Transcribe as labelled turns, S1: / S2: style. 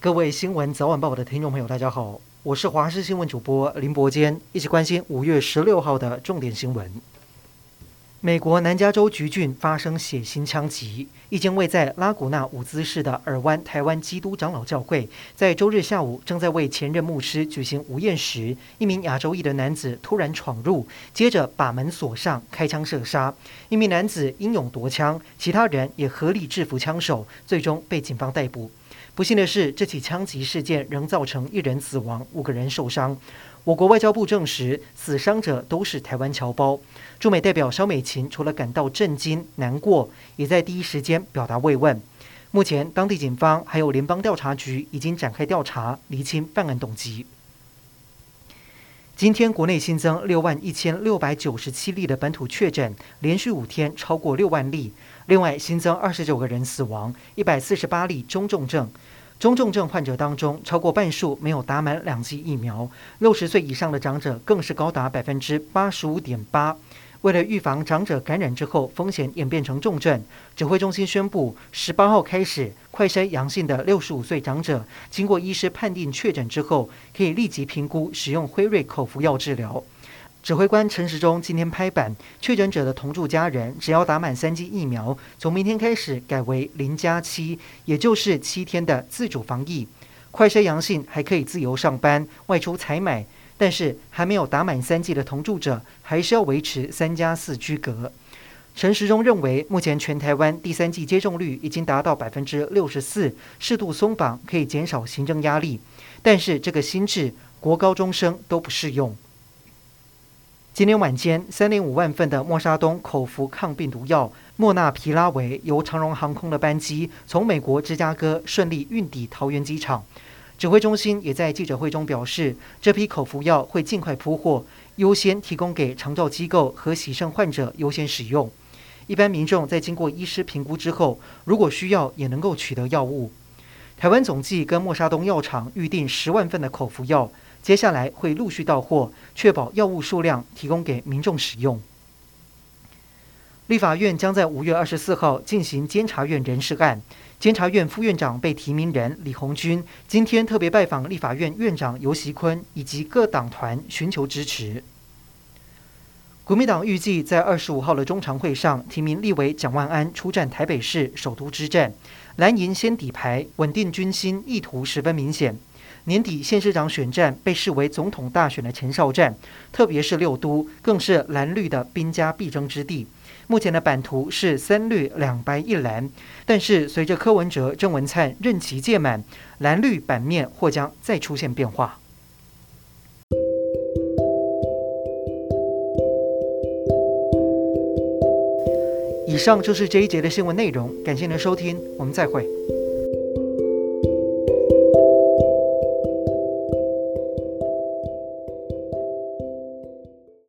S1: 各位新闻早晚报的听众朋友，大家好，我是华视新闻主播林伯坚，一起关心五月十六号的重点新闻。美国南加州橘郡发生血腥枪击，一间位在拉古纳伍兹市的尔湾台湾基督长老教会，在周日下午正在为前任牧师举行午宴时，一名亚洲裔的男子突然闯入，接着把门锁上，开枪射杀。一名男子英勇夺枪，其他人也合力制服枪手，最终被警方逮捕。不幸的是，这起枪击事件仍造成一人死亡，五个人受伤。我国外交部证实，死伤者都是台湾侨胞。驻美代表肖美琴除了感到震惊、难过，也在第一时间表达慰问。目前，当地警方还有联邦调查局已经展开调查，厘清犯案动机。今天国内新增六万一千六百九十七例的本土确诊，连续五天超过六万例。另外新增二十九个人死亡，一百四十八例中重症。中重症患者当中，超过半数没有打满两剂疫苗，六十岁以上的长者更是高达百分之八十五点八。为了预防长者感染之后风险演变成重症，指挥中心宣布，十八号开始，快筛阳性的六十五岁长者，经过医师判定确诊之后，可以立即评估使用辉瑞口服药治疗。指挥官陈时中今天拍板，确诊者的同住家人只要打满三剂疫苗，从明天开始改为零加七，也就是七天的自主防疫。快筛阳性还可以自由上班、外出采买。但是还没有打满三剂的同住者，还是要维持三加四居隔。陈时中认为，目前全台湾第三剂接种率已经达到百分之六十四，适度松绑可以减少行政压力。但是这个新制，国高中生都不适用。今天晚间，三点五万份的莫沙东口服抗病毒药莫纳皮拉韦由长荣航空的班机从美国芝加哥顺利运抵桃园机场。指挥中心也在记者会中表示，这批口服药会尽快铺货，优先提供给长照机构和洗肾患者优先使用。一般民众在经过医师评估之后，如果需要，也能够取得药物。台湾总计跟默沙东药厂预定十万份的口服药，接下来会陆续到货，确保药物数量提供给民众使用。立法院将在五月二十四号进行监察院人事案。监察院副院长被提名人李鸿钧今天特别拜访立法院院长游锡堃以及各党团，寻求支持。国民党预计在二十五号的中常会上提名立委蒋万安出战台北市首都之战，蓝营先底牌，稳定军心，意图十分明显。年底县市长选战被视为总统大选的前哨战，特别是六都更是蓝绿的兵家必争之地。目前的版图是三绿两白一蓝，但是随着柯文哲、郑文灿任期届满，蓝绿版面或将再出现变化。以上就是这一节的新闻内容，感谢您的收听，我们再会。